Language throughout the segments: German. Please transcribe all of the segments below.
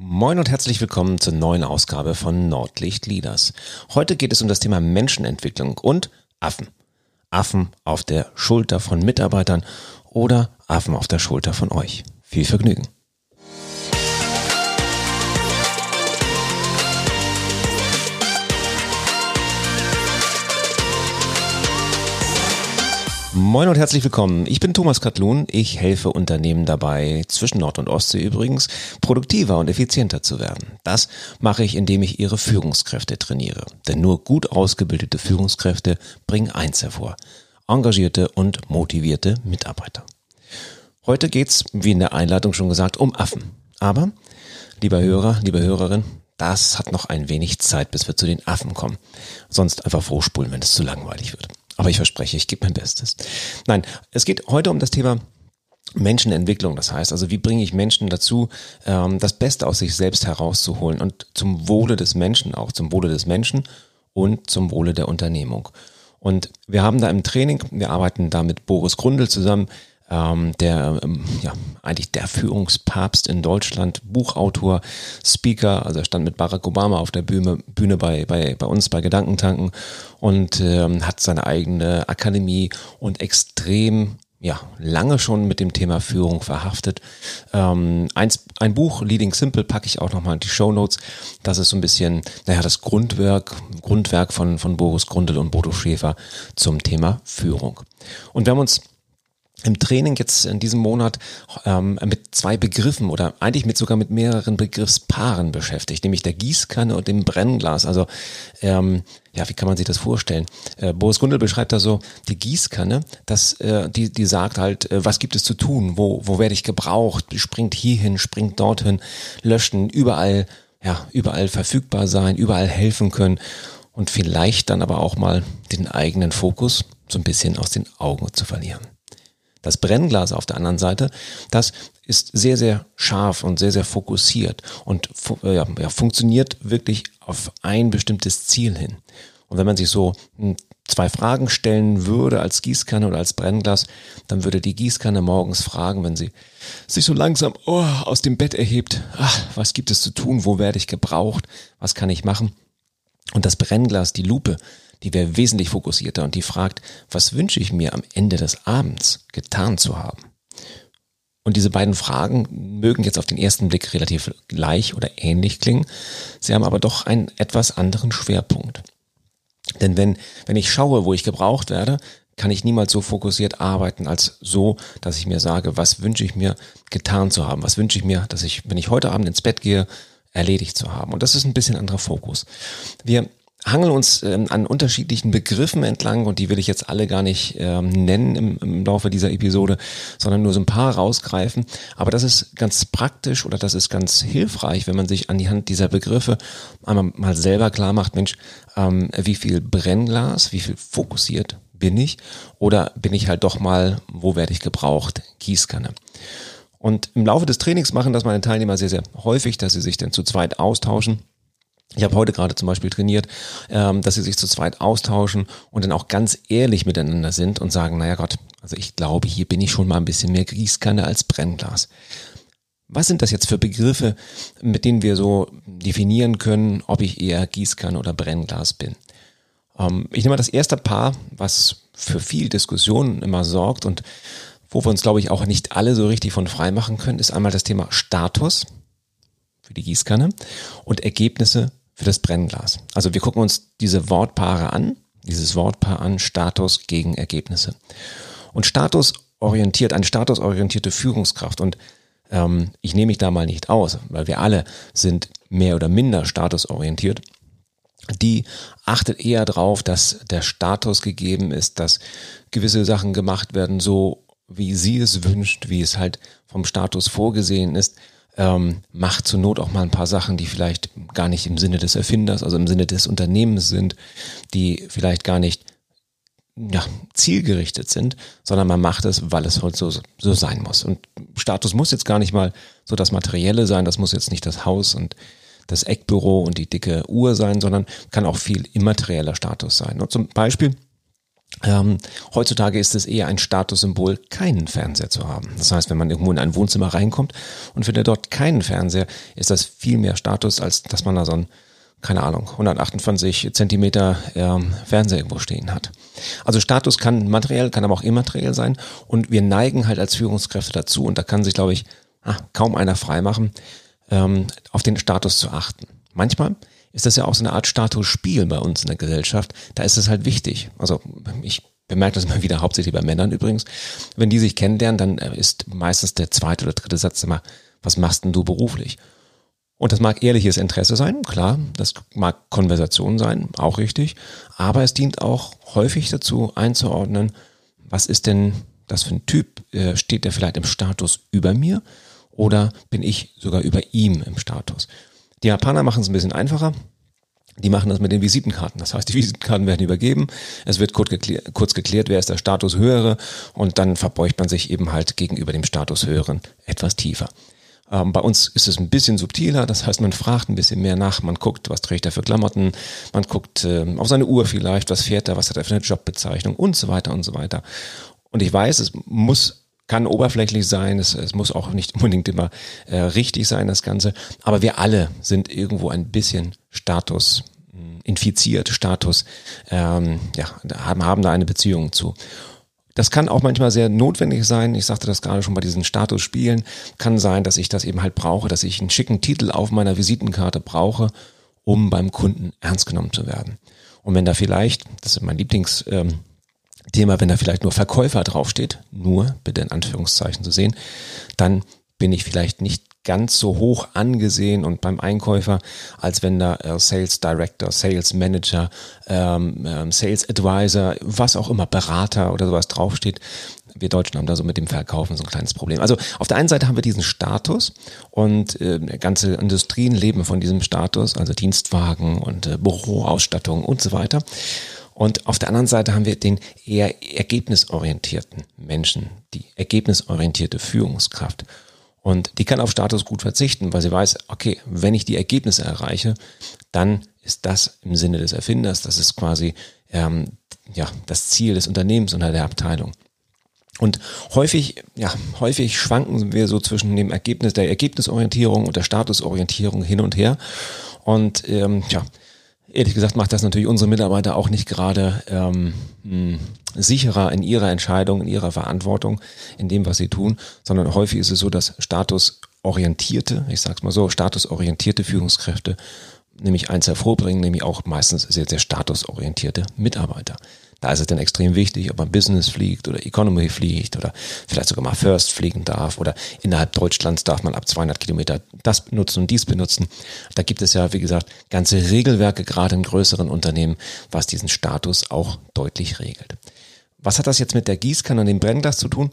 Moin und herzlich willkommen zur neuen Ausgabe von Nordlicht Leaders. Heute geht es um das Thema Menschenentwicklung und Affen. Affen auf der Schulter von Mitarbeitern oder Affen auf der Schulter von euch. Viel Vergnügen. Moin und herzlich willkommen. Ich bin Thomas Katlun. Ich helfe Unternehmen dabei, zwischen Nord- und Ostsee übrigens, produktiver und effizienter zu werden. Das mache ich, indem ich ihre Führungskräfte trainiere. Denn nur gut ausgebildete Führungskräfte bringen eins hervor. Engagierte und motivierte Mitarbeiter. Heute geht's, wie in der Einleitung schon gesagt, um Affen. Aber, lieber Hörer, liebe Hörerin, das hat noch ein wenig Zeit, bis wir zu den Affen kommen. Sonst einfach vorspulen, wenn es zu langweilig wird. Aber ich verspreche, ich gebe mein Bestes. Nein, es geht heute um das Thema Menschenentwicklung. Das heißt also, wie bringe ich Menschen dazu, ähm, das Beste aus sich selbst herauszuholen und zum Wohle des Menschen, auch zum Wohle des Menschen und zum Wohle der Unternehmung. Und wir haben da im Training, wir arbeiten da mit Boris Grundl zusammen, ähm, der ähm, ja eigentlich der Führungspapst in Deutschland, Buchautor, Speaker, also er stand mit Barack Obama auf der Bühne, Bühne bei, bei, bei uns bei Gedankentanken und ähm, hat seine eigene Akademie und extrem ja, lange schon mit dem Thema Führung verhaftet. Ähm, eins, ein Buch, Leading Simple, packe ich auch nochmal in die Show Notes. Das ist so ein bisschen, naja, das Grundwerk, Grundwerk von, von Boris Grundl und Bodo Schäfer zum Thema Führung. Und wir haben uns im Training jetzt in diesem Monat ähm, mit zwei Begriffen oder eigentlich mit sogar mit mehreren Begriffspaaren beschäftigt, nämlich der Gießkanne und dem Brennglas. Also ähm, ja, wie kann man sich das vorstellen? Äh, Boris Gundel beschreibt da so die Gießkanne, dass äh, die die sagt halt, äh, was gibt es zu tun? Wo wo werde ich gebraucht? Springt hierhin, springt dorthin, löschen, überall ja überall verfügbar sein, überall helfen können und vielleicht dann aber auch mal den eigenen Fokus so ein bisschen aus den Augen zu verlieren. Das Brennglas auf der anderen Seite, das ist sehr, sehr scharf und sehr, sehr fokussiert und äh, ja, funktioniert wirklich auf ein bestimmtes Ziel hin. Und wenn man sich so hm, zwei Fragen stellen würde als Gießkanne oder als Brennglas, dann würde die Gießkanne morgens fragen, wenn sie sich so langsam oh, aus dem Bett erhebt, ach, was gibt es zu tun, wo werde ich gebraucht, was kann ich machen? Und das Brennglas, die Lupe, die wäre wesentlich fokussierter und die fragt, was wünsche ich mir am Ende des Abends getan zu haben? Und diese beiden Fragen mögen jetzt auf den ersten Blick relativ gleich oder ähnlich klingen, sie haben aber doch einen etwas anderen Schwerpunkt. Denn wenn, wenn ich schaue, wo ich gebraucht werde, kann ich niemals so fokussiert arbeiten als so, dass ich mir sage, was wünsche ich mir getan zu haben? Was wünsche ich mir, dass ich, wenn ich heute Abend ins Bett gehe, erledigt zu haben? Und das ist ein bisschen anderer Fokus. Wir hangeln uns ähm, an unterschiedlichen Begriffen entlang und die will ich jetzt alle gar nicht ähm, nennen im, im Laufe dieser Episode, sondern nur so ein paar rausgreifen. Aber das ist ganz praktisch oder das ist ganz hilfreich, wenn man sich an die Hand dieser Begriffe einmal mal selber klar macht, Mensch, ähm, wie viel Brennglas, wie viel fokussiert bin ich oder bin ich halt doch mal, wo werde ich gebraucht, Gießkanne. Und im Laufe des Trainings machen das meine Teilnehmer sehr, sehr häufig, dass sie sich dann zu zweit austauschen ich habe heute gerade zum Beispiel trainiert, ähm, dass sie sich zu zweit austauschen und dann auch ganz ehrlich miteinander sind und sagen, naja Gott, also ich glaube, hier bin ich schon mal ein bisschen mehr Gießkanne als Brennglas. Was sind das jetzt für Begriffe, mit denen wir so definieren können, ob ich eher Gießkanne oder Brennglas bin? Ähm, ich nehme mal das erste Paar, was für viel Diskussion immer sorgt und wo wir uns, glaube ich, auch nicht alle so richtig von frei machen können, ist einmal das Thema Status für die Gießkanne und Ergebnisse für das Brennglas. Also wir gucken uns diese Wortpaare an, dieses Wortpaar an, Status gegen Ergebnisse. Und Status orientiert, eine statusorientierte Führungskraft und ähm, ich nehme mich da mal nicht aus, weil wir alle sind mehr oder minder statusorientiert. Die achtet eher darauf, dass der Status gegeben ist, dass gewisse Sachen gemacht werden, so wie sie es wünscht, wie es halt vom Status vorgesehen ist ähm, macht zur Not auch mal ein paar Sachen, die vielleicht gar nicht im Sinne des Erfinders, also im Sinne des Unternehmens sind, die vielleicht gar nicht ja, zielgerichtet sind, sondern man macht es, weil es halt so, so sein muss. Und Status muss jetzt gar nicht mal so das Materielle sein, das muss jetzt nicht das Haus und das Eckbüro und die dicke Uhr sein, sondern kann auch viel immaterieller Status sein. Und zum Beispiel Ähm, heutzutage ist es eher ein Statussymbol, keinen Fernseher zu haben. Das heißt, wenn man irgendwo in ein Wohnzimmer reinkommt und findet dort keinen Fernseher, ist das viel mehr Status, als dass man da so ein, keine Ahnung, 128 Zentimeter ähm, Fernseher irgendwo stehen hat. Also Status kann materiell, kann aber auch immateriell sein und wir neigen halt als Führungskräfte dazu und da kann sich, glaube ich, ah, kaum einer freimachen, ähm, auf den Status zu achten. Manchmal ist das ja auch so eine Art Statusspiel bei uns in der Gesellschaft. Da ist es halt wichtig. Also ich bemerke das immer wieder, hauptsächlich bei Männern übrigens. Wenn die sich kennenlernen, dann äh, ist meistens der zweite oder dritte Satz immer, was machst denn du beruflich? Und das mag ehrliches Interesse sein, klar, das mag Konversation sein, auch richtig, aber es dient auch häufig dazu einzuordnen, was ist denn das für ein Typ? Äh, steht der vielleicht im Status über mir oder bin ich sogar über ihm im Status? Die Japaner machen es ein bisschen einfacher. Die machen das mit den Visitenkarten. Das heißt, die Visitenkarten werden übergeben. Es wird kurz geklärt, kurz geklärt, wer ist der Status höhere und dann verbeugt man sich eben halt gegenüber dem Status höheren etwas tiefer. Ähm, bei uns ist es ein bisschen subtiler, das heißt, man fragt ein bisschen mehr nach, man guckt, was trägt er für Klamotten, man guckt äh, auf seine Uhr vielleicht, was fährt er, was hat er für eine Jobbezeichnung und so weiter und so weiter. Und ich weiß, es muss kann oberflächlich sein, es, es muss auch nicht unbedingt immer äh, richtig sein, das Ganze. Aber wir alle sind irgendwo ein bisschen Status hm, infiziert, Status, ähm, ja, haben, haben da eine Beziehung zu. Das kann auch manchmal sehr notwendig sein. Ich sagte das gerade schon bei diesen Statusspielen. Kann sein, dass ich das eben halt brauche, dass ich einen schicken Titel auf meiner Visitenkarte brauche, um beim Kunden ernst genommen zu werden. Und wenn da vielleicht, das ist mein Lieblings, ähm, Thema, wenn da vielleicht nur Verkäufer draufsteht, nur bitte in Anführungszeichen zu sehen, dann bin ich vielleicht nicht ganz so hoch angesehen und beim Einkäufer, als wenn da äh, Sales Director, Sales Manager, ähm, ähm, Sales Advisor, was auch immer, Berater oder sowas draufsteht. Wir Deutschen haben da so mit dem Verkaufen so ein kleines Problem. Also auf der einen Seite haben wir diesen Status und äh, ganze Industrien leben von diesem Status, also Dienstwagen und äh, Büroausstattung und so weiter. Und auf der anderen Seite haben wir den eher ergebnisorientierten Menschen, die ergebnisorientierte Führungskraft. Und die kann auf Status gut verzichten, weil sie weiß, okay, wenn ich die Ergebnisse erreiche, dann ist das im Sinne des Erfinders, das ist quasi ähm, ja, das Ziel des Unternehmens oder der Abteilung. Und häufig, ja, häufig schwanken wir so zwischen dem Ergebnis der Ergebnisorientierung und der Statusorientierung hin und her. Und ähm, ja, Ehrlich gesagt macht das natürlich unsere Mitarbeiter auch nicht gerade ähm, hm, sicherer in ihrer Entscheidung, in ihrer Verantwortung, in dem, was sie tun, sondern häufig ist es so, dass statusorientierte, ich sag's mal so, statusorientierte Führungskräfte nämlich eins hervorbringen, nämlich auch meistens sehr, sehr statusorientierte Mitarbeiter. Da ist es dann extrem wichtig, ob man Business fliegt oder Economy fliegt oder vielleicht sogar mal First fliegen darf oder innerhalb Deutschlands darf man ab 200 Kilometer das benutzen und dies benutzen. Da gibt es ja, wie gesagt, ganze Regelwerke, gerade in größeren Unternehmen, was diesen Status auch deutlich regelt. Was hat das jetzt mit der Gießkanne und dem Brennglas zu tun?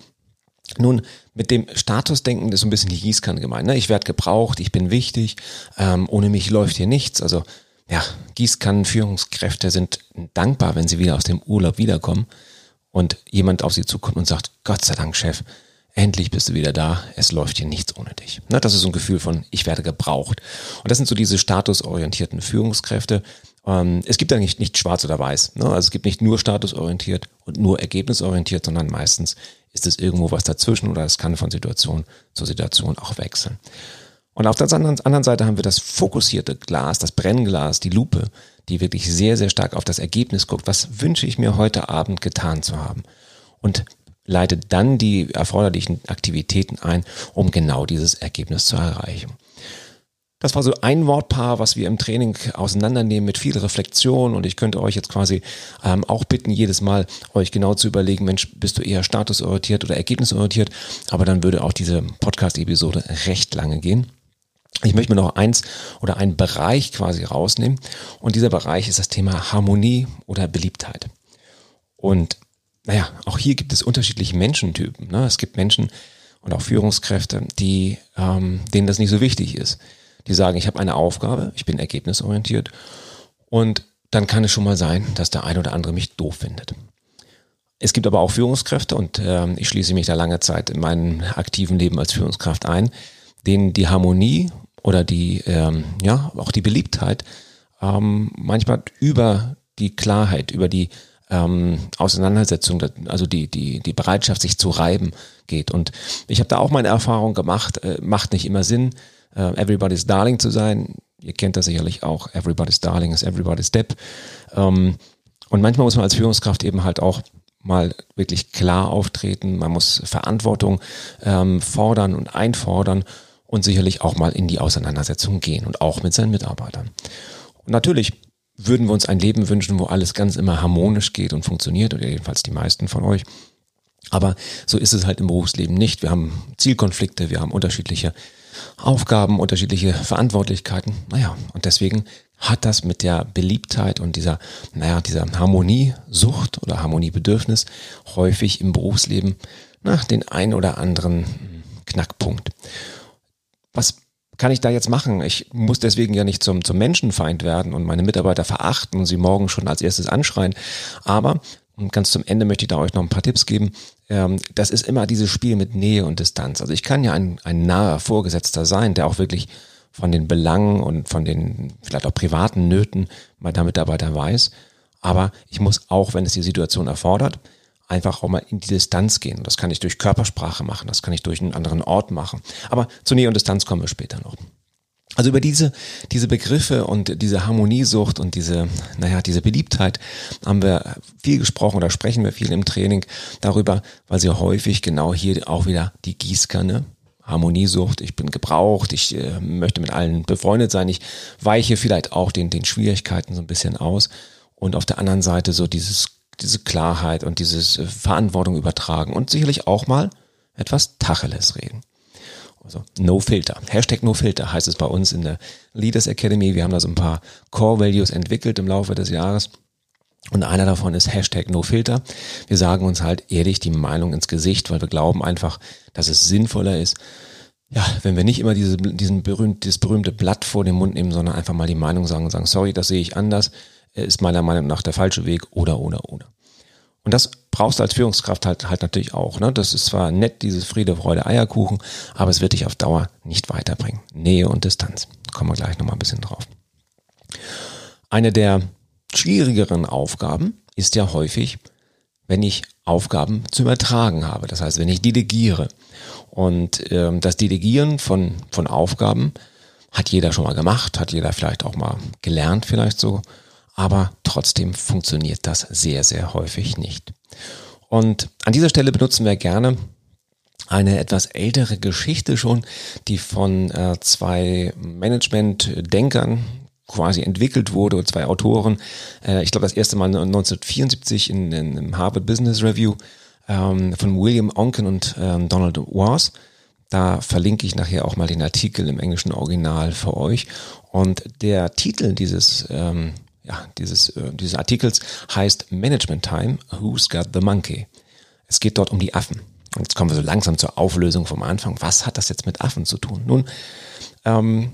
Nun, mit dem Statusdenken ist so ein bisschen die Gießkanne gemeint. Ne? Ich werde gebraucht, ich bin wichtig, ähm, ohne mich läuft hier nichts. Also ja, Gießkannenführungskräfte sind dankbar, wenn sie wieder aus dem Urlaub wiederkommen und jemand auf sie zukommt und sagt, Gott sei Dank, Chef, endlich bist du wieder da, es läuft hier nichts ohne dich. Ne, das ist so ein Gefühl von, ich werde gebraucht. Und das sind so diese statusorientierten Führungskräfte. Ähm, es gibt eigentlich nicht schwarz oder weiß. Ne? Also es gibt nicht nur statusorientiert und nur ergebnisorientiert, sondern meistens ist es irgendwo was dazwischen oder es kann von Situation zu Situation auch wechseln. Und auf der anderen Seite haben wir das fokussierte Glas, das Brennglas, die Lupe, die wirklich sehr, sehr stark auf das Ergebnis guckt. Was wünsche ich mir heute Abend getan zu haben? Und leitet dann die erforderlichen Aktivitäten ein, um genau dieses Ergebnis zu erreichen. Das war so ein Wortpaar, was wir im Training auseinandernehmen mit viel Reflexion und ich könnte euch jetzt quasi ähm, auch bitten, jedes Mal euch genau zu überlegen, Mensch, bist du eher statusorientiert oder ergebnisorientiert? Aber dann würde auch diese Podcast-Episode recht lange gehen. Ich möchte mir noch eins oder einen Bereich quasi rausnehmen. Und dieser Bereich ist das Thema Harmonie oder Beliebtheit. Und naja, auch hier gibt es unterschiedliche Menschentypen. Ne? Es gibt Menschen und auch Führungskräfte, die, ähm, denen das nicht so wichtig ist. Die sagen, ich habe eine Aufgabe, ich bin ergebnisorientiert und dann kann es schon mal sein, dass der ein oder andere mich doof findet. Es gibt aber auch Führungskräfte und äh, ich schließe mich da lange Zeit in meinem aktiven Leben als Führungskraft ein, denen die Harmonie oder die, ähm, ja, auch die Beliebtheit ähm, manchmal über die Klarheit, über die ähm, Auseinandersetzung, also die, die, die Bereitschaft, sich zu reiben geht. Und ich habe da auch meine Erfahrung gemacht, äh, macht nicht immer Sinn, äh, everybody's darling zu sein. Ihr kennt das sicherlich auch, everybody's darling is everybody's step. Ähm, und manchmal muss man als Führungskraft eben halt auch mal wirklich klar auftreten. Man muss Verantwortung ähm, fordern und einfordern und sicherlich auch mal in die Auseinandersetzung gehen und auch mit seinen Mitarbeitern. Und natürlich würden wir uns ein Leben wünschen, wo alles ganz immer harmonisch geht und funktioniert, oder jedenfalls die meisten von euch. Aber so ist es halt im Berufsleben nicht. Wir haben Zielkonflikte, wir haben unterschiedliche Aufgaben, unterschiedliche Verantwortlichkeiten. Naja, und deswegen hat das mit der Beliebtheit und dieser, naja, dieser Harmoniesucht oder Harmoniebedürfnis häufig im Berufsleben nach den ein oder anderen Knackpunkt. Was kann ich da jetzt machen? Ich muss deswegen ja nicht zum, zum Menschenfeind werden und meine Mitarbeiter verachten und sie morgen schon als erstes anschreien. Aber und ganz zum Ende möchte ich da euch noch ein paar Tipps geben. Ähm, das ist immer dieses Spiel mit Nähe und Distanz. Also ich kann ja ein, ein naher Vorgesetzter sein, der auch wirklich von den Belangen und von den vielleicht auch privaten Nöten meiner Mitarbeiter weiß. Aber ich muss auch, wenn es die Situation erfordert, einfach auch mal in die Distanz gehen. Das kann ich durch Körpersprache machen, das kann ich durch einen anderen Ort machen. Aber zur Nähe und Distanz kommen wir später noch. Also über diese, diese Begriffe und diese Harmoniesucht und diese, naja, diese Beliebtheit haben wir viel gesprochen oder sprechen wir viel im Training darüber, weil sie häufig genau hier auch wieder die Gießkanne Harmoniesucht, ich bin gebraucht, ich äh, möchte mit allen befreundet sein, ich weiche vielleicht auch den, den Schwierigkeiten so ein bisschen aus und auf der anderen Seite so dieses, diese Klarheit und dieses äh, Verantwortung übertragen und sicherlich auch mal etwas Tacheles reden. Also No Filter. Hashtag No Filter heißt es bei uns in der Leaders Academy. Wir haben da so ein paar Core Values entwickelt im Laufe des Jahres. Und einer davon ist Hashtag No Filter. Wir sagen uns halt ehrlich die Meinung ins Gesicht, weil wir glauben einfach, dass es sinnvoller ist, ja, wenn wir nicht immer diese, diesen berühmt, dieses berühmte Blatt vor den Mund nehmen, sondern einfach mal die Meinung sagen und sagen, sorry, das sehe ich anders, ist meiner Meinung nach der falsche Weg oder, oder, oder. Und das brauchst du als Führungskraft halt, halt natürlich auch. Ne? Das ist zwar nett, dieses Friede, Freude, Eierkuchen, aber es wird dich auf Dauer nicht weiterbringen. Nähe und Distanz. Kommen wir gleich nochmal ein bisschen drauf. Eine der schwierigeren Aufgaben ist ja häufig, wenn ich Aufgaben zu übertragen habe. Das heißt, wenn ich delegiere. Und ähm, das Delegieren von, von Aufgaben hat jeder schon mal gemacht, hat jeder vielleicht auch mal gelernt, vielleicht so aber trotzdem funktioniert das sehr, sehr häufig nicht. Und an dieser Stelle benutzen wir gerne eine etwas ältere Geschichte schon, die von äh, zwei Management-Denkern quasi entwickelt wurde zwei Autoren. Äh, ich glaube, das erste Mal 1974 in, in, im Harvard Business Review ähm, von William Onken und ähm, Donald Wars. Da verlinke ich nachher auch mal den Artikel im englischen Original für euch. Und der Titel dieses ähm, ja, dieses, äh, dieses Artikels heißt Management Time, Who's Got the Monkey? Es geht dort um die Affen. Und jetzt kommen wir so langsam zur Auflösung vom Anfang. Was hat das jetzt mit Affen zu tun? Nun, ähm,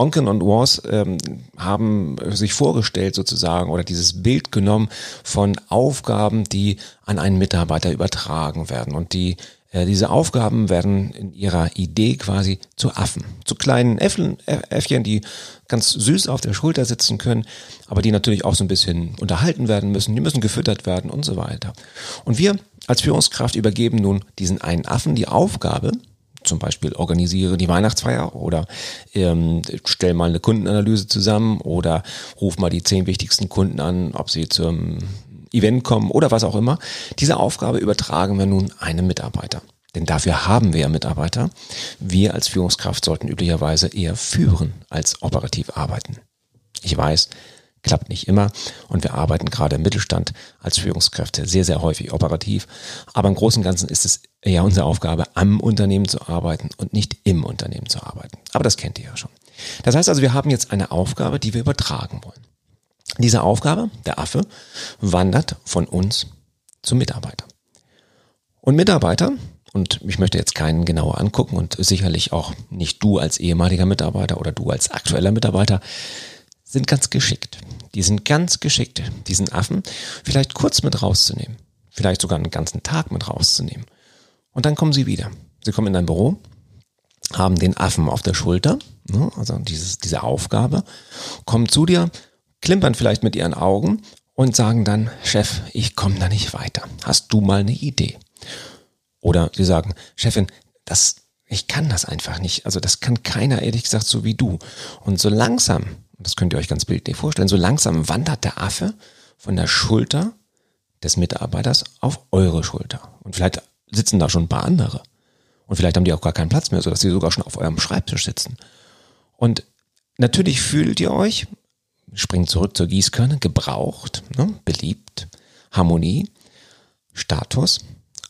Onken und Wars ähm, haben sich vorgestellt sozusagen oder dieses Bild genommen von Aufgaben, die an einen Mitarbeiter übertragen werden und die diese Aufgaben werden in ihrer Idee quasi zu Affen, zu kleinen Äffchen, Äffchen, die ganz süß auf der Schulter sitzen können, aber die natürlich auch so ein bisschen unterhalten werden müssen, die müssen gefüttert werden und so weiter. Und wir als Führungskraft übergeben nun diesen einen Affen die Aufgabe, zum Beispiel organisiere die Weihnachtsfeier oder ähm, stell mal eine Kundenanalyse zusammen oder ruf mal die zehn wichtigsten Kunden an, ob sie zum Event kommen oder was auch immer. Diese Aufgabe übertragen wir nun einem Mitarbeiter. Denn dafür haben wir ja Mitarbeiter. Wir als Führungskraft sollten üblicherweise eher führen als operativ arbeiten. Ich weiß, klappt nicht immer und wir arbeiten gerade im Mittelstand als Führungskräfte sehr, sehr häufig operativ. Aber im Großen und Ganzen ist es eher unsere Aufgabe, am Unternehmen zu arbeiten und nicht im Unternehmen zu arbeiten. Aber das kennt ihr ja schon. Das heißt also, wir haben jetzt eine Aufgabe, die wir übertragen wollen. Diese Aufgabe, der Affe, wandert von uns zum Mitarbeiter. Und Mitarbeiter, und ich möchte jetzt keinen genauer angucken und sicherlich auch nicht du als ehemaliger Mitarbeiter oder du als aktueller Mitarbeiter, sind ganz geschickt. Die sind ganz geschickt, diesen Affen vielleicht kurz mit rauszunehmen, vielleicht sogar einen ganzen Tag mit rauszunehmen. Und dann kommen sie wieder. Sie kommen in dein Büro, haben den Affen auf der Schulter, ne, also dieses, diese Aufgabe, kommen zu dir, klimpern vielleicht mit ihren Augen und sagen dann, Chef, ich komme da nicht weiter. Hast du mal eine Idee? Oder sie sagen, Chefin, das, ich kann das einfach nicht. Also das kann keiner, ehrlich gesagt, so wie du. Und so langsam, das könnt ihr euch ganz bildlich vorstellen, so langsam wandert der Affe von der Schulter des Mitarbeiters auf eure Schulter. Und vielleicht sitzen da schon ein paar andere. Und vielleicht haben die auch gar keinen Platz mehr, sodass sie sogar schon auf eurem Schreibtisch sitzen. Und natürlich fühlt ihr euch, springt zurück zur Gießkanne, gebraucht, ne, beliebt, Harmonie, Status,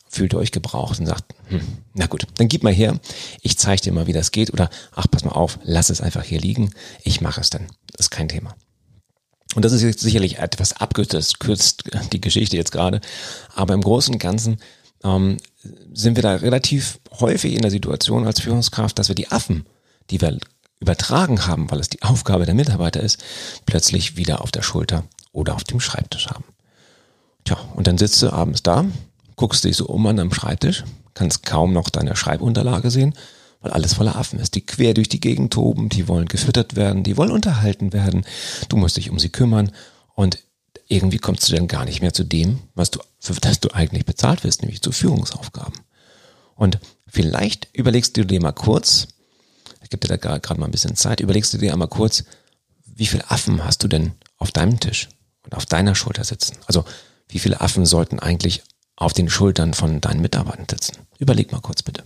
fühlt ihr euch gebraucht und sagt, hm, na gut, dann gib mal her, ich zeige dir mal, wie das geht oder ach, pass mal auf, lass es einfach hier liegen, ich mache es dann, das ist kein Thema. Und das ist jetzt sicherlich etwas abgekürzt, kürzt die Geschichte jetzt gerade, aber im Großen und Ganzen ähm, sind wir da relativ häufig in der Situation als Führungskraft, dass wir die Affen, die wir übertragen haben, weil es die Aufgabe der Mitarbeiter ist, plötzlich wieder auf der Schulter oder auf dem Schreibtisch haben. Tja, und dann sitzt du abends da, guckst dich so um an deinem Schreibtisch, kannst kaum noch deine Schreibunterlage sehen, weil alles voller Affen ist, die quer durch die Gegend toben, die wollen gefüttert werden, die wollen unterhalten werden, du musst dich um sie kümmern und irgendwie kommst du dann gar nicht mehr zu dem, was du, für das du eigentlich bezahlt wirst, nämlich zu Führungsaufgaben. Und vielleicht überlegst du dir mal kurz, ich gebe dir da gerade mal ein bisschen Zeit, überlegst du dir einmal kurz, wie viele Affen hast du denn auf deinem Tisch und auf deiner Schulter sitzen? Also wie viele Affen sollten eigentlich auf den Schultern von deinen Mitarbeitern sitzen? Überleg mal kurz bitte.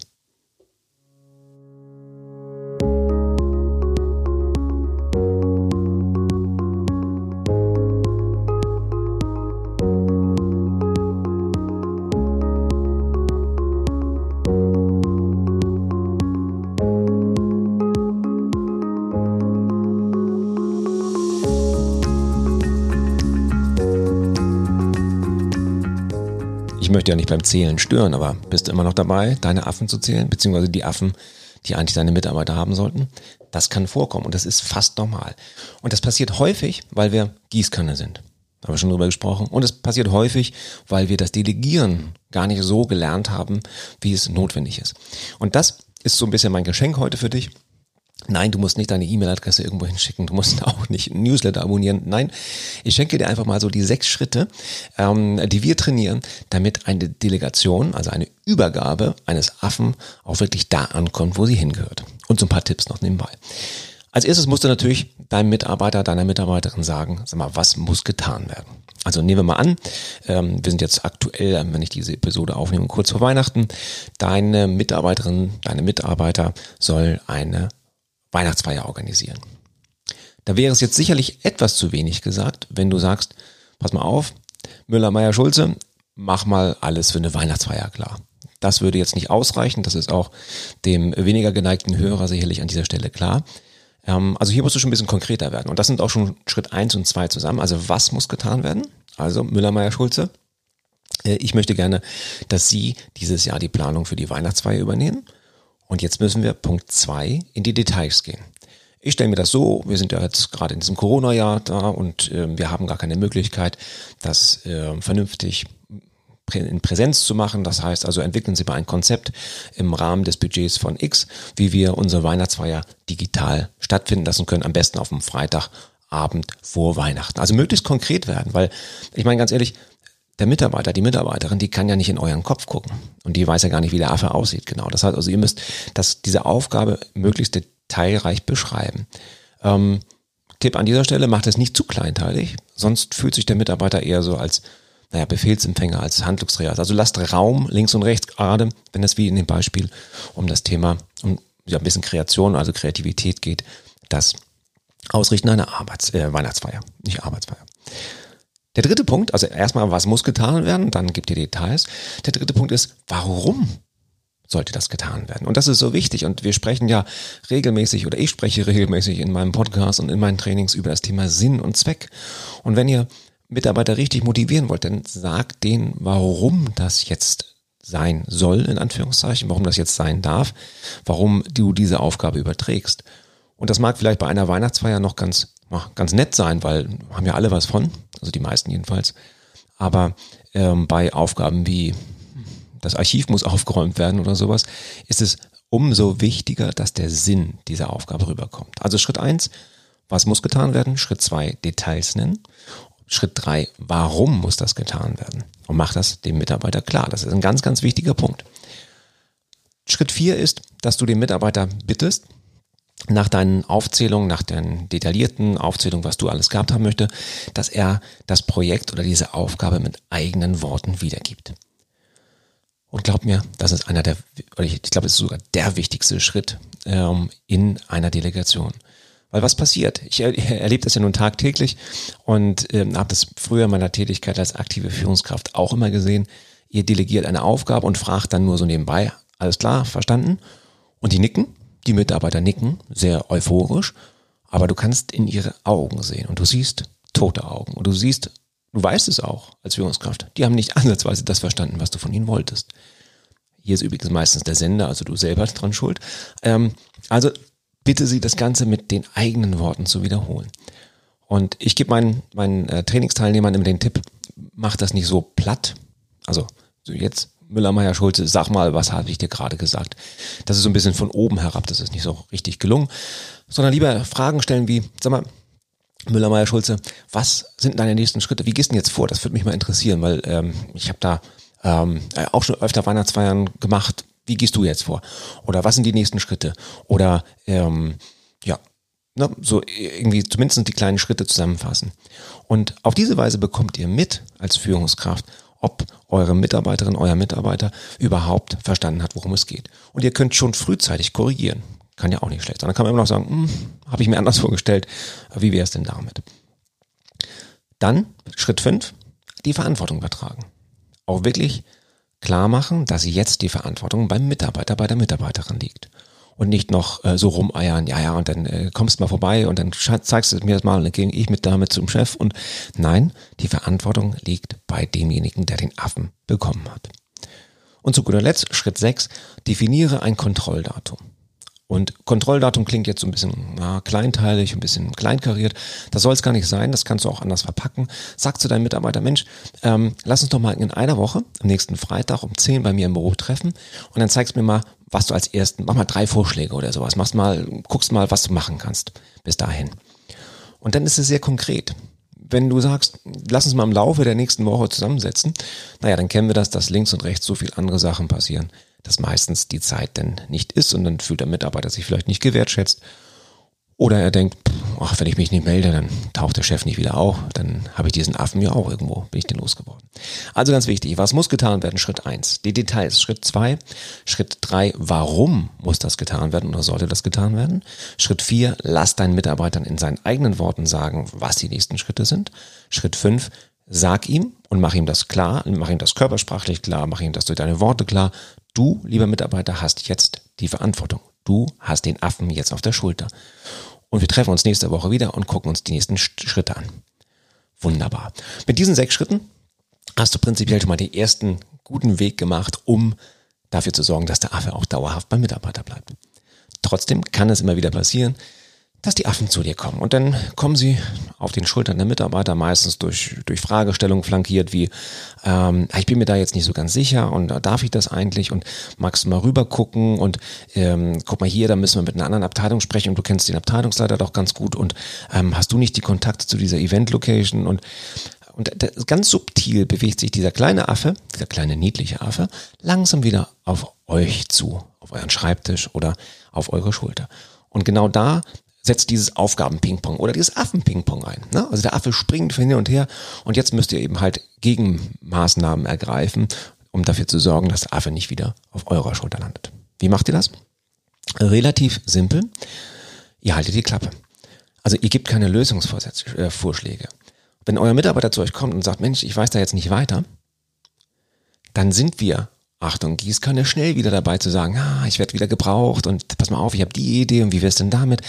Möchte ja nicht beim Zählen stören, aber bist du immer noch dabei, deine Affen zu zählen, beziehungsweise die Affen, die eigentlich deine Mitarbeiter haben sollten? Das kann vorkommen und das ist fast normal. Und das passiert häufig, weil wir Gießkanne sind. Haben wir schon drüber gesprochen. Und es passiert häufig, weil wir das Delegieren gar nicht so gelernt haben, wie es notwendig ist. Und das ist so ein bisschen mein Geschenk heute für dich. Nein, du musst nicht deine E-Mail-Adresse irgendwo hinschicken, du musst auch nicht Newsletter abonnieren. Nein, ich schenke dir einfach mal so die sechs Schritte, ähm, die wir trainieren, damit eine Delegation, also eine Übergabe eines Affen auch wirklich da ankommt, wo sie hingehört. Und so ein paar Tipps noch nebenbei. Als erstes musst du natürlich deinem Mitarbeiter, deiner Mitarbeiterin sagen, sag mal, was muss getan werden? Also nehmen wir mal an, ähm, wir sind jetzt aktuell, ähm, wenn ich diese Episode aufnehme, kurz vor Weihnachten. Deine Mitarbeiterin, deine Mitarbeiter soll eine Weihnachtsfeier organisieren. Da wäre es jetzt sicherlich etwas zu wenig gesagt, wenn du sagst, pass mal auf, Müller, Meier, Schulze, mach mal alles für eine Weihnachtsfeier klar. Das würde jetzt nicht ausreichen, das ist auch dem weniger geneigten Hörer sicherlich an dieser Stelle klar. Ähm, also hier musst du schon ein bisschen konkreter werden. Und das sind auch schon Schritt eins und zwei zusammen. Also was muss getan werden? Also Müller, Meier, Schulze. Äh, ich möchte gerne, dass Sie dieses Jahr die Planung für die Weihnachtsfeier übernehmen. Und jetzt müssen wir Punkt zwei in die Details gehen. Ich stelle mir das so, wir sind ja jetzt gerade in diesem Corona-Jahr da und äh, wir haben gar keine Möglichkeit, das äh, vernünftig in Präsenz zu machen. Das heißt also, entwickeln Sie mal ein Konzept im Rahmen des Budgets von X, wie wir unsere Weihnachtsfeier digital stattfinden lassen können. Am besten auf dem Freitagabend vor Weihnachten. Also möglichst konkret werden, weil ich meine ganz ehrlich, der Mitarbeiter, die Mitarbeiterin, die kann ja nicht in euren Kopf gucken und die weiß ja gar nicht, wie der Affe aussieht. Genau. Das heißt also, ihr müsst das, diese Aufgabe möglichst detailreich beschreiben. Ähm, Tipp an dieser Stelle, macht es nicht zu kleinteilig, sonst fühlt sich der Mitarbeiter eher so als naja, Befehlsempfänger, als Handlungsträger. Also lasst Raum links und rechts, gerade wenn es wie in dem Beispiel um das Thema, um ja, ein bisschen Kreation, also Kreativität geht, das Ausrichten einer Arbeits-, äh, Weihnachtsfeier, nicht Arbeitsfeier. Der dritte Punkt, also erstmal, was muss getan werden, dann gibt ihr Details. Der dritte Punkt ist, warum sollte das getan werden? Und das ist so wichtig. Und wir sprechen ja regelmäßig oder ich spreche regelmäßig in meinem Podcast und in meinen Trainings über das Thema Sinn und Zweck. Und wenn ihr Mitarbeiter richtig motivieren wollt, dann sagt denen, warum das jetzt sein soll, in Anführungszeichen, warum das jetzt sein darf, warum du diese Aufgabe überträgst. Und das mag vielleicht bei einer Weihnachtsfeier noch ganz, ganz nett sein, weil haben ja alle was von also die meisten jedenfalls. Aber ähm, bei Aufgaben wie das Archiv muss aufgeräumt werden oder sowas, ist es umso wichtiger, dass der Sinn dieser Aufgabe rüberkommt. Also Schritt eins, was muss getan werden? Schritt zwei, Details nennen. Schritt drei, warum muss das getan werden? Und mach das dem Mitarbeiter klar. Das ist ein ganz, ganz wichtiger Punkt. Schritt vier ist, dass du den Mitarbeiter bittest, nach deinen Aufzählungen, nach deinen detaillierten Aufzählungen, was du alles gehabt haben möchte, dass er das Projekt oder diese Aufgabe mit eigenen Worten wiedergibt. Und glaub mir, das ist einer der, ich, glaube, es ist sogar der wichtigste Schritt ähm, in einer Delegation. Weil was passiert? Ich erlebe das ja nun tagtäglich und ähm, habe das früher in meiner Tätigkeit als aktive Führungskraft auch immer gesehen. Ihr delegiert eine Aufgabe und fragt dann nur so nebenbei, alles klar, verstanden? Und die nicken, die Mitarbeiter nicken, sehr euphorisch, aber du kannst in ihre Augen sehen und du siehst tote Augen und du siehst, du weißt es auch als Führungskraft, die haben nicht ansatzweise das verstanden, was du von ihnen wolltest. Hier ist übrigens meistens der Sender, also du selber dran schuld. Ähm, also bitte sie das Ganze mit den eigenen Worten zu wiederholen. Und ich gebe meinen, meinen äh, Trainingsteilnehmern immer den Tipp, mach das nicht so platt. Also so jetzt Müller, Meier, Schulze, sag mal, was habe ich dir gerade gesagt? Das ist so ein bisschen von oben herab, das ist nicht so richtig gelungen. Sondern lieber Fragen stellen wie, sag mal, Müller, Meier, Schulze, was sind deine nächsten Schritte? Wie gehst du denn jetzt vor? Das würde mich mal interessieren, weil ähm, ich habe da ähm, auch schon öfter Weihnachtsfeiern gemacht wie gehst du jetzt vor? Oder was sind die nächsten Schritte? Oder ähm, ja, ne, so irgendwie zumindest die kleinen Schritte zusammenfassen. Und auf diese Weise bekommt ihr mit als Führungskraft, ob eure Mitarbeiterin, euer Mitarbeiter überhaupt verstanden hat, worum es geht. Und ihr könnt schon frühzeitig korrigieren. Kann ja auch nicht schlecht sein. Dann kann man immer noch sagen, hm, habe ich mir anders vorgestellt. Wie wäre es denn damit? Dann Schritt fünf: die Verantwortung übertragen. Auch wirklich klar machen, dass jetzt die Verantwortung beim Mitarbeiter, bei der Mitarbeiterin liegt. Und nicht noch äh, so rumeiern, ja, ja, und dann äh, kommst du mal vorbei und dann zeigst du mir das mal und dann gehe ich mit damit zum Chef. Und nein, die Verantwortung liegt bei demjenigen, der den Affen bekommen hat. Und zu guter Letzt, Schritt 6, definiere ein Kontrolldatum. Und Kontrolldatum klingt jetzt so ein bisschen na, kleinteilig, ein bisschen kleinkariert. Das soll es gar nicht sein, das kannst du auch anders verpacken. Sag zu deinem Mitarbeiter, Mensch, ähm, lass uns doch mal in einer Woche, am nächsten Freitag um 10 bei mir im Büro treffen und dann zeigst mir mal, was du als ersten, mach mal drei Vorschläge oder sowas, machst mal, guckst mal, was du machen kannst bis dahin. Und dann ist es sehr konkret wenn du sagst, lass uns mal im Laufe der nächsten Woche zusammensetzen, naja, dann kennen wir das, dass links und rechts so viel andere Sachen passieren dass meistens die Zeit denn nicht ist und dann fühlt der Mitarbeiter sich vielleicht nicht gewertschätzt. Oder er denkt, ach, wenn ich mich nicht melde, dann taucht der Chef nicht wieder auf, dann habe ich diesen Affen ja auch irgendwo, bin ich den losgeworden. Also ganz wichtig, was muss getan werden? Schritt eins, die Details. Schritt zwei, Schritt drei, warum muss das getan werden oder sollte das getan werden? Schritt vier, lass deinen Mitarbeitern in seinen eigenen Worten sagen, was die nächsten Schritte sind. Schritt fünf, sag ihm und mach ihm das klar, mach ihm das körpersprachlich klar, mach ihm das durch deine Worte klar. Du, lieber Mitarbeiter, hast jetzt die Verantwortung. Du hast den Affen jetzt auf der Schulter. Und wir treffen uns nächste Woche wieder und gucken uns die nächsten Schritte an. Wunderbar. Mit diesen sechs Schritten hast du prinzipiell schon mal den ersten guten Weg gemacht, um dafür zu sorgen, dass der Affe auch dauerhaft beim Mitarbeiter bleibt. Trotzdem kann es immer wieder passieren, dass die Affen zu dir kommen. Und dann kommen sie auf den Schultern der Mitarbeiter, meistens durch, durch Fragestellungen flankiert wie, ähm, ich bin mir da jetzt nicht so ganz sicher und darf ich das eigentlich und magst du mal rüber gucken und ähm, guck mal hier, da müssen wir mit einer anderen Abteilung sprechen und du kennst den Abteilungsleiter doch ganz gut und ähm, hast du nicht die Kontakte zu dieser Event-Location und und ganz subtil bewegt sich dieser kleine Affe, dieser kleine niedliche Affe, langsam wieder auf euch zu, auf euren Schreibtisch oder auf eure Schulter. Und genau da setzt dieses Aufgaben-Ping-Pong oder dieses Affen-Ping-Pong ein. Ne? Also der Affe springt hin und her und jetzt müsst ihr eben halt Gegenmaßnahmen ergreifen, um dafür zu sorgen, dass der Affe nicht wieder auf eurer Schulter landet. Wie macht ihr das? Relativ simpel. Ihr haltet die Klappe. Also ihr gebt keine Lösungsvorschläge. Wenn euer Mitarbeiter zu euch kommt und sagt, Mensch, ich weiß da jetzt nicht weiter, dann sind wir Achtung, Gießkanne schnell wieder dabei zu sagen, ah, ich werde wieder gebraucht und pass mal auf, ich habe die Idee und wie wär's denn damit?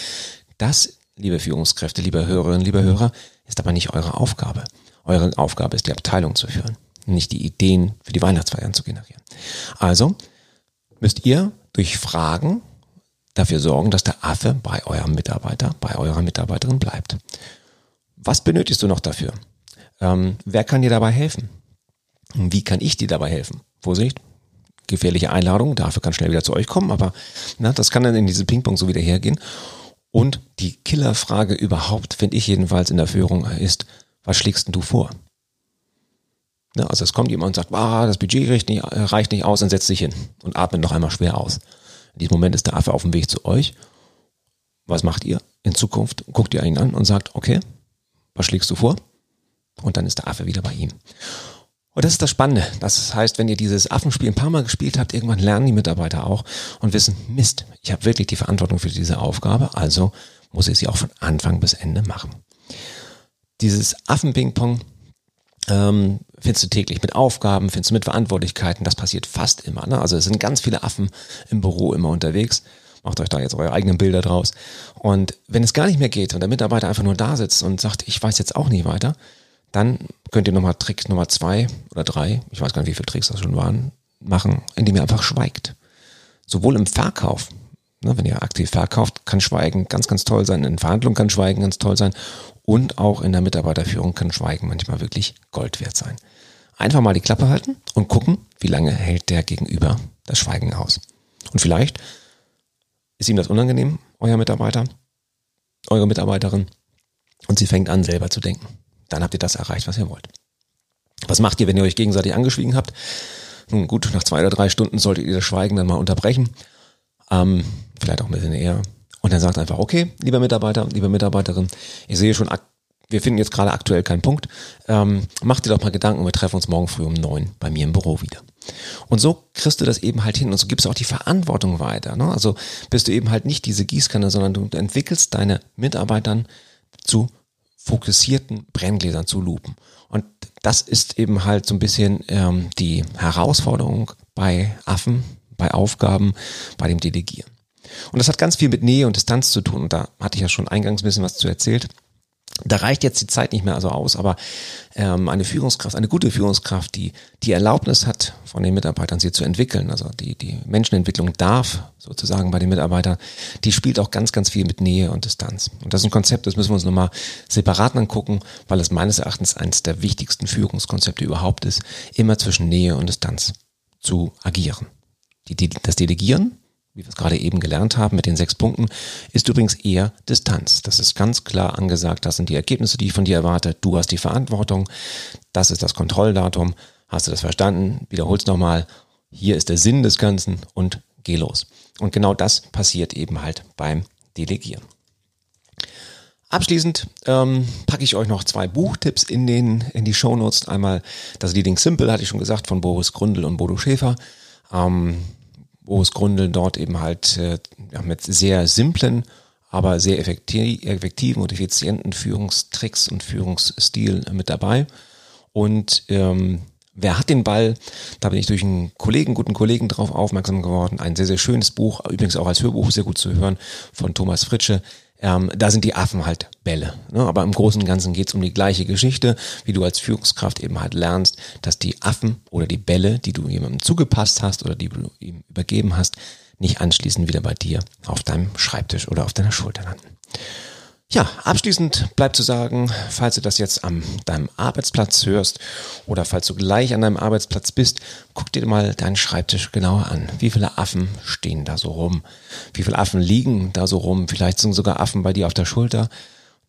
Das, liebe Führungskräfte, liebe Hörerinnen, liebe Hörer, ist aber nicht eure Aufgabe. Eure Aufgabe ist, die Abteilung zu führen, nicht die Ideen für die Weihnachtsfeiern zu generieren. Also müsst ihr durch Fragen dafür sorgen, dass der Affe bei eurem Mitarbeiter, bei eurer Mitarbeiterin bleibt. Was benötigst du noch dafür? Ähm, wer kann dir dabei helfen? Wie kann ich dir dabei helfen? Vorsicht, gefährliche Einladung, dafür kann schnell wieder zu euch kommen, aber na, das kann dann in diese Ping-Pong so wieder hergehen. Und die Killerfrage überhaupt, finde ich jedenfalls in der Führung, ist, Was schlägst denn du vor? Ne, also es kommt jemand und sagt, ah, das Budget reicht nicht, äh, reicht nicht aus, dann setzt sich hin und atmet noch einmal schwer aus. In diesem Moment ist der Affe auf dem Weg zu euch. Was macht ihr in Zukunft? Guckt ihr ihn an und sagt, okay, was schlägst du vor? Und dann ist der Affe wieder bei ihm. Und das ist das Spannende. Das heißt, wenn ihr dieses Affenspiel ein paar Mal gespielt habt, irgendwann lernen die Mitarbeiter auch und wissen, Mist, ich habe wirklich die Verantwortung für diese Aufgabe, also muss ich sie auch von Anfang bis Ende machen. Dieses Affenpingpong ähm, findest du täglich mit Aufgaben, findest du mit Verantwortlichkeiten, das passiert fast immer. Ne? Also es sind ganz viele Affen im Büro immer unterwegs. Macht euch da jetzt eure eigenen Bilder draus. Und wenn es gar nicht mehr geht und der Mitarbeiter einfach nur da sitzt und sagt, ich weiß jetzt auch nicht weiter, dann könnt ihr nochmal Trick Nummer zwei oder drei, ich weiß gar nicht, wie viele Tricks das schon waren, machen, indem ihr einfach schweigt. Sowohl im Verkauf, ne, wenn ihr aktiv verkauft, kann Schweigen ganz, ganz toll sein. In Verhandlungen kann Schweigen ganz toll sein. Und auch in der Mitarbeiterführung kann Schweigen manchmal wirklich Gold wert sein. Einfach mal die Klappe halten und gucken, wie lange hält der Gegenüber das Schweigen aus. Und vielleicht ist ihm das unangenehm, euer Mitarbeiter, eure Mitarbeiterin, und sie fängt an, selber zu denken. Dann habt ihr das erreicht, was ihr wollt. Was macht ihr, wenn ihr euch gegenseitig angeschwiegen habt? Nun gut, nach zwei oder drei Stunden solltet ihr das Schweigen dann mal unterbrechen. Ähm, vielleicht auch ein bisschen eher. Und dann sagt einfach, okay, lieber Mitarbeiter, liebe Mitarbeiterin, ich sehe schon, wir finden jetzt gerade aktuell keinen Punkt. Ähm, mach dir doch mal Gedanken wir treffen uns morgen früh um neun bei mir im Büro wieder. Und so kriegst du das eben halt hin und so gibst du auch die Verantwortung weiter. Ne? Also bist du eben halt nicht diese Gießkanne, sondern du entwickelst deine Mitarbeitern zu fokussierten Brenngläsern, zu Lupen. Und das ist eben halt so ein bisschen ähm, die Herausforderung bei Affen, bei Aufgaben, bei dem Delegieren. Und das hat ganz viel mit Nähe und Distanz zu tun. Und da hatte ich ja schon eingangs ein bisschen was zu erzählt. Da reicht jetzt die Zeit nicht mehr also aus, aber ähm, eine Führungskraft, eine gute Führungskraft, die die Erlaubnis hat, von den Mitarbeitern sie zu entwickeln, also die die Menschenentwicklung darf sozusagen bei den Mitarbeitern, die spielt auch ganz, ganz viel mit Nähe und Distanz. Und das ist ein Konzept, das müssen wir uns nochmal separat angucken, weil es meines Erachtens eines der wichtigsten Führungskonzepte überhaupt ist, immer zwischen Nähe und Distanz zu agieren. Die, die, das Delegieren wie wir es gerade eben gelernt haben mit den sechs Punkten, ist übrigens eher Distanz. Das ist ganz klar angesagt. Das sind die Ergebnisse, die ich von dir erwarte. Du hast die Verantwortung. Das ist das Kontrolldatum. Hast du das verstanden? Wiederhol's nochmal. Hier ist der Sinn des Ganzen und geh los. Und genau das passiert eben halt beim Delegieren. Abschließend ähm, packe ich euch noch zwei Buchtipps in, den, in die Shownotes. Einmal das Leading Simple, hatte ich schon gesagt, von Boris Grundl und Bodo Schäfer. Ähm, Boris Grundl dort eben halt äh, ja, mit sehr simplen, aber sehr effektiven und effizienten Führungstricks und Führungsstil mit dabei. Und ähm, Wer hat den Ball? Da bin ich durch einen Kollegen, guten Kollegen drauf aufmerksam geworden. Ein sehr, sehr schönes Buch, übrigens auch als Hörbuch sehr gut zu hören, von Thomas Fritsche. Ähm, da sind die Affen halt Bälle. Ne? Aber im Großen und Ganzen geht es um die gleiche Geschichte, wie du als Führungskraft eben halt lernst, dass die Affen oder die Bälle, die du jemandem zugepasst hast oder die du ihm übergeben hast, nicht anschließend wieder bei dir auf deinem Schreibtisch oder auf deiner Schulter landen. Ja, abschließend bleibt zu sagen, falls du das jetzt an deinem Arbeitsplatz hörst oder falls du gleich an deinem Arbeitsplatz bist, guck dir mal deinen Schreibtisch genauer an. Wie viele Affen stehen da so rum? Wie viele Affen liegen da so rum? Vielleicht sind sogar Affen bei dir auf der Schulter.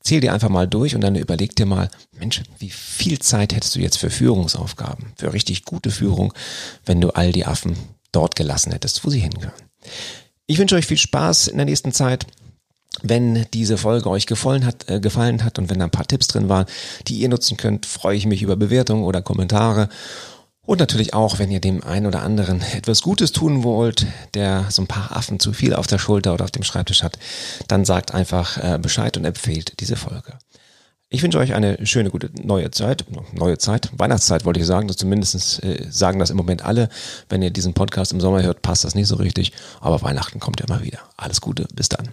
Zähl dir einfach mal durch und dann überleg dir mal, Mensch, wie viel Zeit hättest du jetzt für Führungsaufgaben, für richtig gute Führung, wenn du all die Affen dort gelassen hättest, wo sie hingehören. Ich wünsche euch viel Spaß in der nächsten Zeit. Wenn diese Folge euch gefallen hat, äh, gefallen hat und wenn da ein paar Tipps drin waren, die ihr nutzen könnt, freue ich mich über Bewertungen oder Kommentare. Und natürlich auch, wenn ihr dem einen oder anderen etwas Gutes tun wollt, der so ein paar Affen zu viel auf der Schulter oder auf dem Schreibtisch hat, dann sagt einfach äh, Bescheid und empfehlt diese Folge. Ich wünsche euch eine schöne, gute neue Zeit, neue Zeit, Weihnachtszeit wollte ich sagen, zumindest äh, sagen das im Moment alle. Wenn ihr diesen Podcast im Sommer hört, passt das nicht so richtig, aber Weihnachten kommt ja immer wieder. Alles Gute, bis dann.